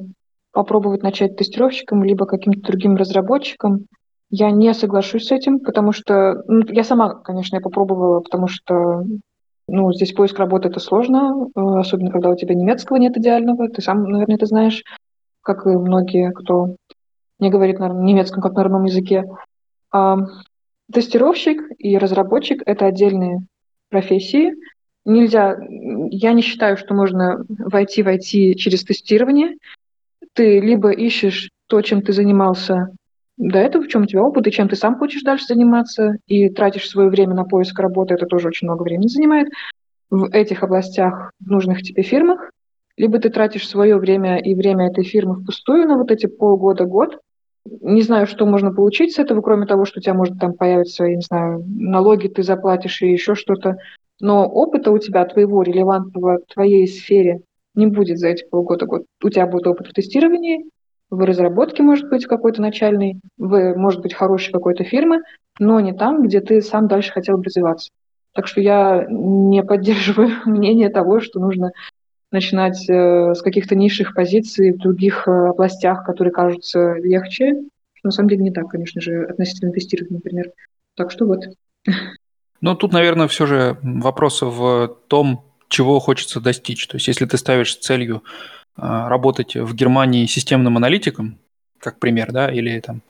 попробовать начать тестировщиком либо каким-то другим разработчиком. Я не соглашусь с этим, потому что ну, я сама, конечно, я попробовала, потому что ну, здесь поиск работы это сложно, э, особенно когда у тебя немецкого нет идеального, ты сам, наверное, это знаешь как и многие, кто не говорит на немецком как на родном языке. А, тестировщик и разработчик — это отдельные профессии. Нельзя, я не считаю, что можно войти войти через тестирование. Ты либо ищешь то, чем ты занимался до этого, в чем у тебя опыт, и чем ты сам хочешь дальше заниматься, и тратишь свое время на поиск работы, это тоже очень много времени занимает, в этих областях, в нужных тебе фирмах, либо ты тратишь свое время и время этой фирмы впустую на вот эти полгода-год. Не знаю, что можно получить с этого, кроме того, что у тебя может там появиться, я не знаю, налоги ты заплатишь и еще что-то. Но опыта у тебя, твоего релевантного твоей сфере не будет за эти полгода-год. У тебя будет опыт в тестировании, в разработке, может быть, какой-то начальный, в, может быть, хорошей какой-то фирмы, но не там, где ты сам дальше хотел бы развиваться. Так что я не поддерживаю мнение того, что нужно начинать э, с каких-то низших позиций в других э, областях, которые кажутся легче. На самом деле не так, конечно же, относительно тестирования, например. Так что вот. Ну, тут, наверное, все же вопрос в том, чего хочется достичь. То есть, если ты ставишь целью работать в Германии системным аналитиком, как пример, да, или там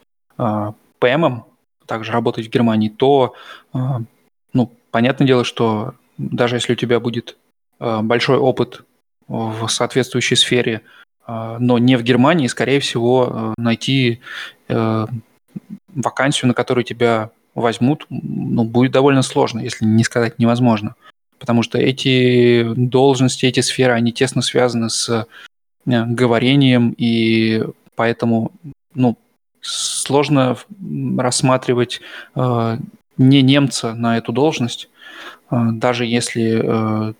ПМом, также работать в Германии, то, ну, понятное дело, что даже если у тебя будет большой опыт в соответствующей сфере, но не в Германии, скорее всего, найти вакансию, на которую тебя возьмут, ну, будет довольно сложно, если не сказать невозможно. Потому что эти должности, эти сферы, они тесно связаны с говорением, и поэтому ну, сложно рассматривать э, не немца на эту должность, э, даже если э,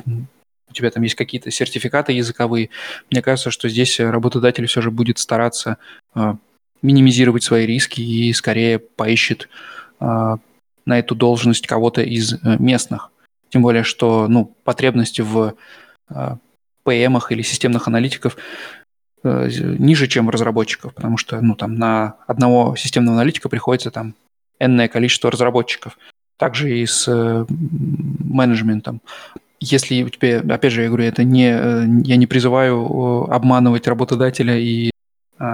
у тебя там есть какие-то сертификаты языковые. Мне кажется, что здесь работодатель все же будет стараться э, минимизировать свои риски и скорее поищет э, на эту должность кого-то из э, местных. Тем более, что ну, потребности в э, ПМах или системных аналитиков Э, ниже, чем разработчиков, потому что ну, там, на одного системного аналитика приходится там энное количество разработчиков. Также и с э, менеджментом. Если у тебя, опять же, я говорю, это не, э, я не призываю обманывать работодателя и э,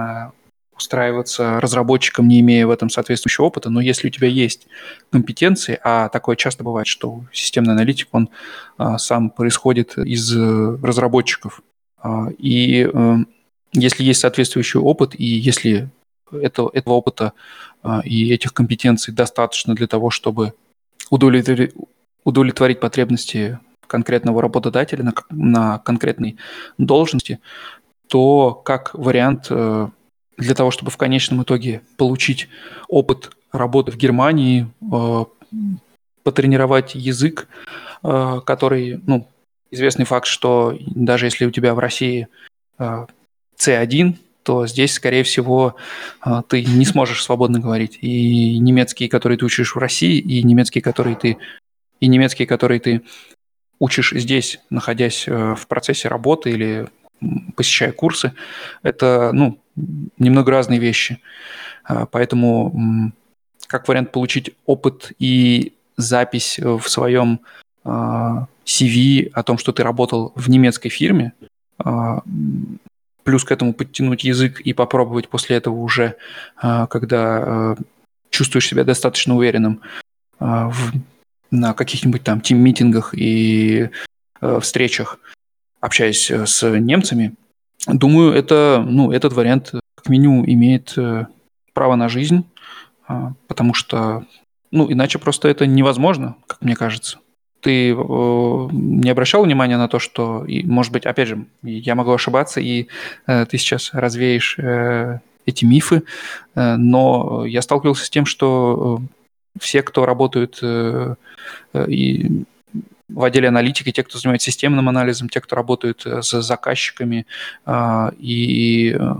устраиваться разработчиком, не имея в этом соответствующего опыта, но если у тебя есть компетенции, а такое часто бывает, что системный аналитик, он э, сам происходит из разработчиков, э, и э, если есть соответствующий опыт, и если это, этого опыта а, и этих компетенций достаточно для того, чтобы удовлетворить, удовлетворить потребности конкретного работодателя на, на конкретной должности, то как вариант э, для того, чтобы в конечном итоге получить опыт работы в Германии, э, потренировать язык, э, который, ну, известный факт, что даже если у тебя в России C1, то здесь, скорее всего, ты не сможешь свободно говорить. И немецкий, который ты учишь в России, и немецкий, который ты, и немецкий, который ты учишь здесь, находясь э, в процессе работы или посещая курсы, это ну, немного разные вещи. А, поэтому как вариант получить опыт и запись в своем а, CV о том, что ты работал в немецкой фирме, плюс к этому подтянуть язык и попробовать после этого уже, а, когда а, чувствуешь себя достаточно уверенным а, в, на каких-нибудь там тим-митингах и встречах, общаясь э, с немцами, думаю, это, ну, этот вариант как минимум имеет э, право на жизнь, потому что, ну, иначе просто это невозможно, как мне кажется. Ты э, не обращал внимания на то, что, и, может быть, опять же, я могу ошибаться, и э, ты сейчас развеешь э, эти мифы, э, но я сталкивался с тем, что э, все, кто работают э, э, и в отделе аналитики, те, кто занимается системным анализом, те, кто работают э, с заказчиками э, и э,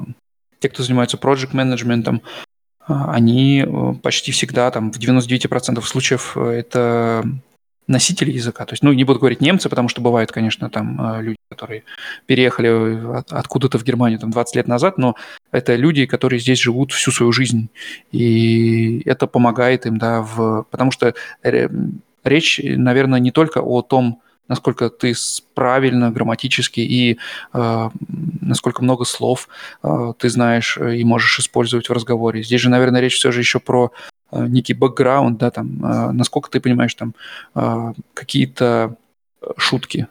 те, кто занимается project менеджментом, они почти всегда, там, в 99% случаев это носители языка. То есть, ну, не буду говорить немцы, потому что бывают, конечно, там люди, которые переехали откуда-то в Германию там 20 лет назад, но это люди, которые здесь живут всю свою жизнь. И это помогает им, да, в... потому что речь, наверное, не только о том, насколько ты правильно, грамматически и э, насколько много слов э, ты знаешь и можешь использовать в разговоре. Здесь же, наверное, речь все же еще про Э, некий бэкграунд, да, там, э, насколько ты понимаешь там э, какие-то шутки,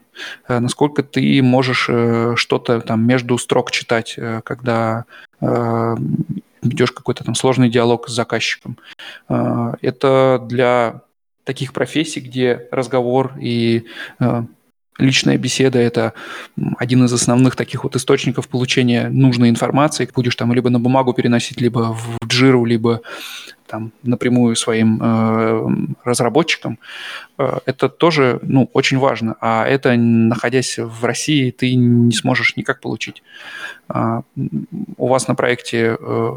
насколько ты можешь что-то там между строк читать, когда ведешь какой-то там сложный диалог с заказчиком. Это для таких профессий, где разговор и личная беседа – это один из основных таких вот источников получения нужной информации. Будешь там либо на бумагу переносить, либо в джиру, либо там напрямую своим э, разработчикам, э, это тоже ну, очень важно. А это, находясь в России, ты не сможешь никак получить. Э, у вас на проекте э,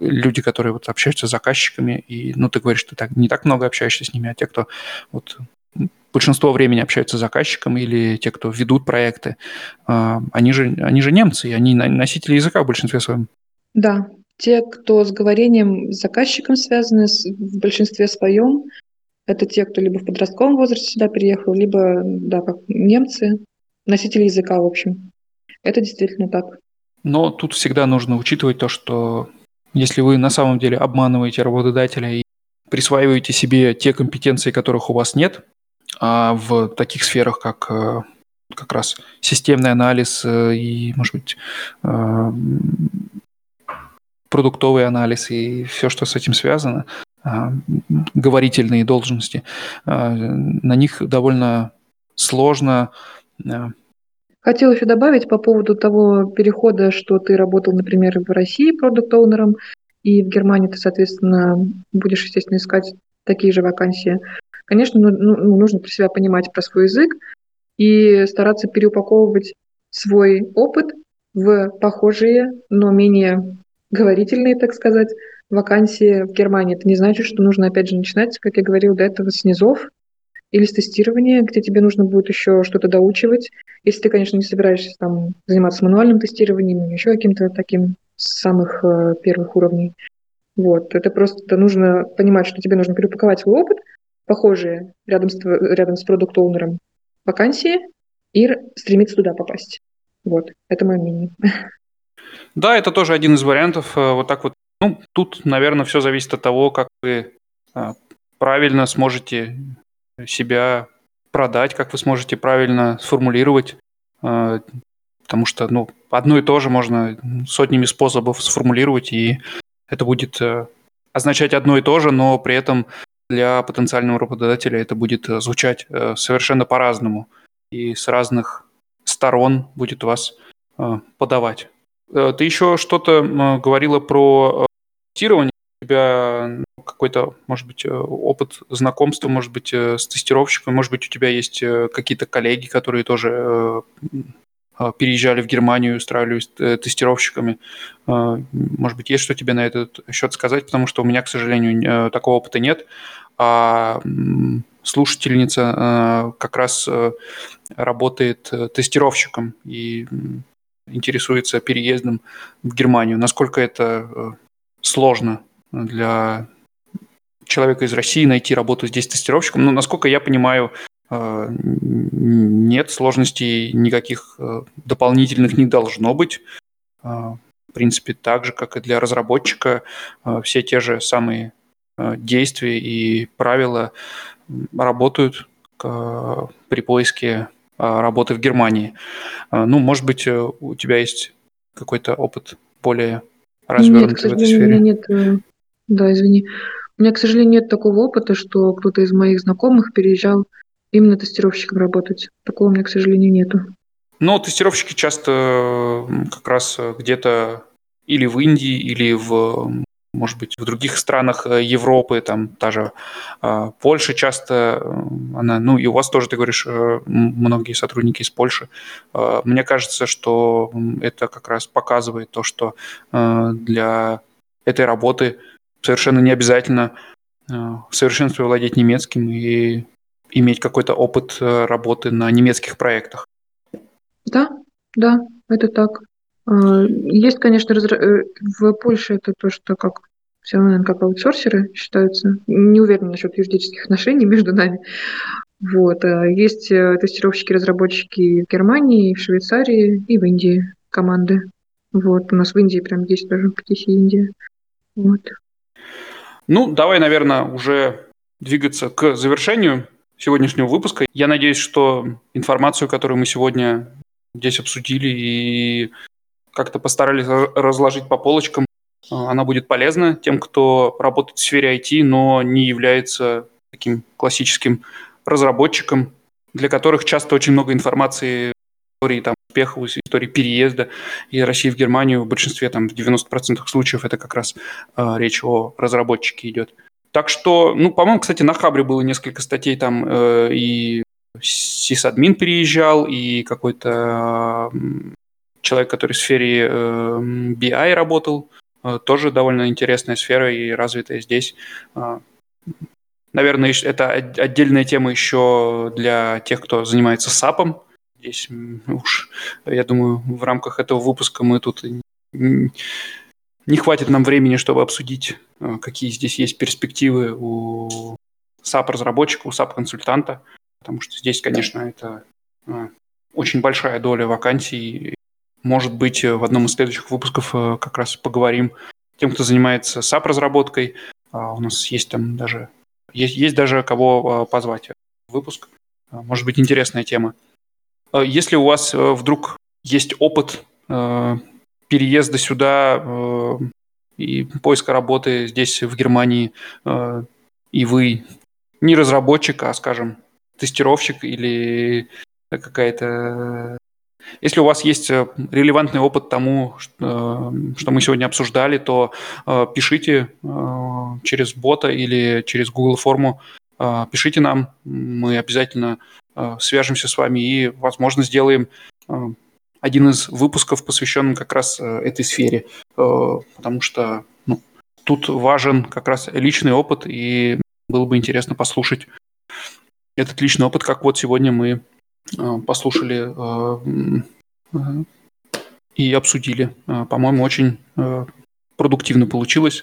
люди, которые вот общаются с заказчиками, и, ну, ты говоришь, ты так, не так много общаешься с ними, а те, кто вот большинство времени общаются с заказчиком или те, кто ведут проекты, э, они же, они же немцы, и они носители языка в большинстве своем. Да, те, кто с говорением с заказчиком связаны в большинстве своем, это те, кто либо в подростковом возрасте сюда приехал, либо, да, как немцы, носители языка, в общем. Это действительно так. Но тут всегда нужно учитывать то, что если вы на самом деле обманываете работодателя и присваиваете себе те компетенции, которых у вас нет, а в таких сферах, как э, как раз системный анализ и, может быть, продуктовый анализ и все, что с этим связано, говорительные должности, на них довольно сложно Хотела еще добавить по поводу того перехода, что ты работал, например, в России продукт-оунером, и в Германии ты, соответственно, будешь, естественно, искать такие же вакансии. Конечно, ну, ну, ну, нужно про себя понимать про свой язык и стараться переупаковывать свой опыт в похожие, но менее говорительные, так сказать, вакансии в Германии. Это не значит, что нужно, опять же, начинать, как я говорил до этого, с низов, или с тестирования, где тебе нужно будет еще что-то доучивать. Если ты, конечно, не собираешься там заниматься мануальным тестированием еще каким-то таким с самых э, первых уровней. Вот. Это просто нужно понимать, что тебе нужно переупаковать свой опыт, похожие рядом с, рядом с продукт-оунером вакансии, и стремиться туда попасть. Вот. Это мое мнение. Да, это тоже один из вариантов. Э, вот так вот. Ну, тут, наверное, все зависит от того, как вы э, правильно сможете себя продать, как вы сможете правильно сформулировать, э, потому что ну, одно и то же можно сотнями способов сформулировать, и это будет э, означать одно и то же, но при этом для потенциального работодателя это будет э, звучать совершенно по-разному и с разных сторон будет вас подавать. Ты еще что-то говорила про тестирование тебя ну, какой-то, может быть, э, опыт знакомства, может быть, э, с тестировщиком, может быть, у тебя есть э, какие-то коллеги, которые тоже переезжали в Германию, устраивались тестировщиками. Может быть, есть что тебе на этот счет сказать, потому что у меня, к сожалению, такого опыта нет. А слушательница как раз работает тестировщиком и интересуется переездом в Германию. Насколько это сложно для человека из России найти работу здесь тестировщиком. Но, насколько я понимаю, э, нет сложностей никаких э, дополнительных не должно быть. Э, в принципе, так же, как и для разработчика, все те же самые действия и правила работают при поиске работы в Германии. Ну, может быть, у тебя есть какой-то опыт более развернутый нет, в этой сфере? Нет да, извини. У меня, к сожалению, нет такого опыта, что кто-то из моих знакомых переезжал именно тестировщиком работать. Такого у меня, к сожалению, нету. Но тестировщики часто как раз где-то или в Индии, или в, может быть, в других странах э, Европы, там та же э, Польша часто, э, она, ну и у вас тоже, ты говоришь, многие сотрудники из Польши. Мне кажется, что это как раз показывает то, что для этой работы совершенно не обязательно э, в совершенстве владеть немецким и иметь какой-то опыт э, работы на немецких проектах. Да, да, это так. А, есть, конечно, э, в Польше это то, что как все равно, как аутсорсеры считаются. Не уверена насчет юридических отношений между нами. Вот. А есть тестировщики, разработчики в Германии, в Швейцарии и в Индии команды. Вот. У нас в Индии прям есть даже PTC Индия. Вот. Ну, давай, наверное, уже двигаться к завершению сегодняшнего выпуска. Я надеюсь, что информацию, которую мы сегодня здесь обсудили и как-то постарались разложить по полочкам, она будет полезна тем, кто работает в сфере IT, но не является таким классическим разработчиком, для которых часто очень много информации там, успехов, истории переезда из России в Германию. В большинстве, там, в 90% случаев это как раз э, речь о разработчике идет. Так что, ну, по-моему, кстати, на Хабре было несколько статей, там э, и сисадмин переезжал, и какой-то э, человек, который в сфере э, BI работал, э, тоже довольно интересная сфера и развитая здесь. Э, наверное, это отдельная тема еще для тех, кто занимается САПом, Здесь уж, я думаю, в рамках этого выпуска мы тут не хватит нам времени, чтобы обсудить, э, какие здесь есть перспективы у SAP-разработчика, у SAP-консультанта, потому что здесь, конечно, это э, очень большая доля вакансий. Может быть, в одном из следующих выпусков э, как раз поговорим тем, кто занимается SAP-разработкой. А у нас есть там даже есть, есть даже кого позвать в выпуск. Может быть, интересная тема. Если у вас вдруг есть опыт переезда сюда и поиска работы здесь, в Германии, и вы не разработчик, а, скажем, тестировщик или какая-то... Если у вас есть э, релевантный опыт тому, что, э, мы сегодня обсуждали, то э, пишите через бота или через Google форму, пишите нам, мы обязательно свяжемся с вами и, возможно, сделаем один из выпусков, посвященный как раз этой сфере, потому что ну, тут важен как раз личный опыт, и было бы интересно послушать этот личный опыт, как вот сегодня мы э, послушали э, э, и обсудили. По-моему, очень продуктивно получилось.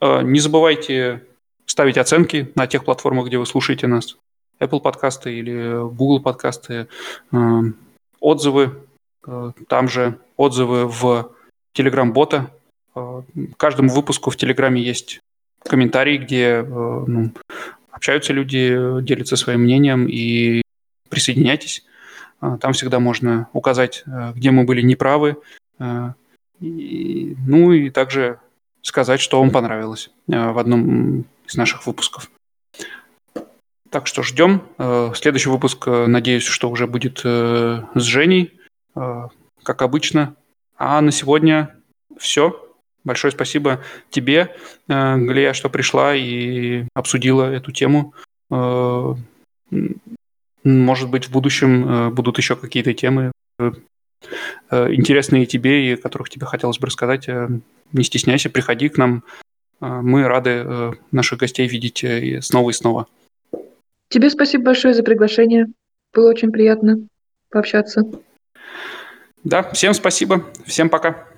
Не забывайте ставить оценки на тех платформах, где вы слушаете нас. Apple подкасты или Google подкасты. Отзывы. Там же отзывы в Telegram-бота. Каждому выпуску в Телеграме есть комментарий, где ну, общаются люди, делятся своим мнением и присоединяйтесь. Там всегда можно указать, э, где мы были неправы, э, и, ну и также сказать, что вам понравилось э, в одном из наших выпусков. Так что ждем. Следующий выпуск, надеюсь, что уже будет с Женей, как обычно. А на сегодня все. Большое спасибо тебе, э, Галия, что пришла и обсудила эту тему. Э, может быть, в будущем э, будут еще какие-то темы интересные тебе и которых тебе хотелось бы рассказать. Не стесняйся, приходи к нам. Мы рады наших гостей видеть снова и снова. Тебе спасибо большое за приглашение. Было очень приятно пообщаться. Да, всем спасибо. Всем пока.